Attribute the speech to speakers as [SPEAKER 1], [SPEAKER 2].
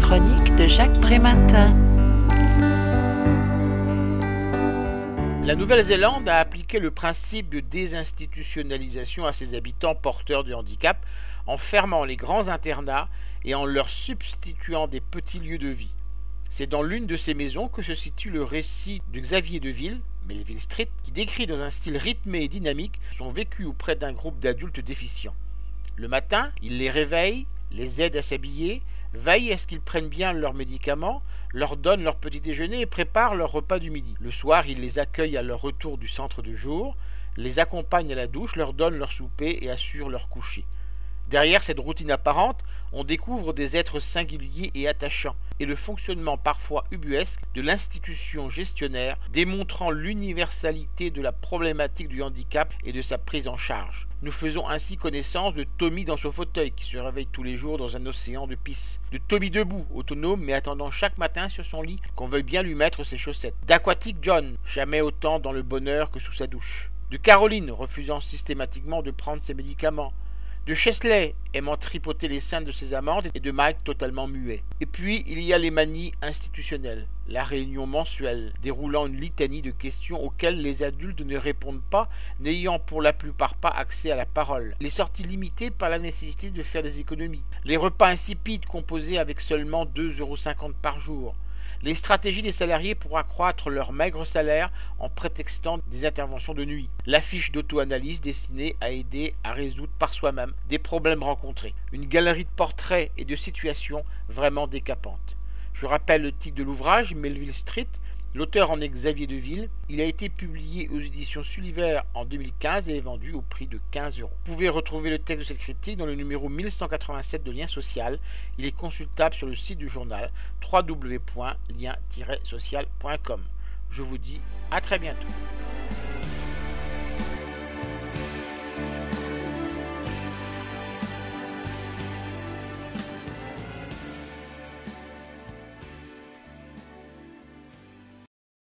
[SPEAKER 1] de Jacques.
[SPEAKER 2] La Nouvelle-Zélande a appliqué le principe de désinstitutionnalisation à ses habitants porteurs de handicap en fermant les grands internats et en leur substituant des petits lieux de vie. C'est dans l'une de ces maisons que se situe le récit de Xavier Deville, Melville Street, qui décrit dans un style rythmé et dynamique son vécu auprès d'un groupe d'adultes déficients. Le matin, il les réveille, les aide à s'habiller, veille à ce qu'ils prennent bien leurs médicaments, leur donne leur petit déjeuner et prépare leur repas du midi. Le soir, il les accueille à leur retour du centre de jour, les accompagne à la douche, leur donne leur souper et assure leur coucher. Derrière cette routine apparente, on découvre des êtres singuliers et attachants, et le fonctionnement parfois ubuesque de l'institution gestionnaire, démontrant l'universalité de la problématique du handicap et de sa prise en charge. Nous faisons ainsi connaissance de Tommy dans son fauteuil, qui se réveille tous les jours dans un océan de pisse. De Tommy debout, autonome, mais attendant chaque matin sur son lit qu'on veuille bien lui mettre ses chaussettes. D'Aquatic John, jamais autant dans le bonheur que sous sa douche. De Caroline, refusant systématiquement de prendre ses médicaments de Chesley aimant tripoter les seins de ses amantes et de Mike totalement muet. Et puis il y a les manies institutionnelles, la réunion mensuelle déroulant une litanie de questions auxquelles les adultes ne répondent pas, n'ayant pour la plupart pas accès à la parole, les sorties limitées par la nécessité de faire des économies, les repas insipides composés avec seulement 2,50 euros par jour, les stratégies des salariés pour accroître leur maigre salaire en prétextant des interventions de nuit, l'affiche d'auto-analyse destinée à aider à résoudre par soi-même des problèmes rencontrés, une galerie de portraits et de situations vraiment décapantes. Je rappelle le titre de l'ouvrage, Melville Street, L'auteur en est Xavier Deville. Il a été publié aux éditions Sulliver en 2015 et est vendu au prix de 15 euros. Vous pouvez retrouver le texte de cette critique dans le numéro 1187 de Lien Social. Il est consultable sur le site du journal www.lien-social.com. Je vous dis à très bientôt.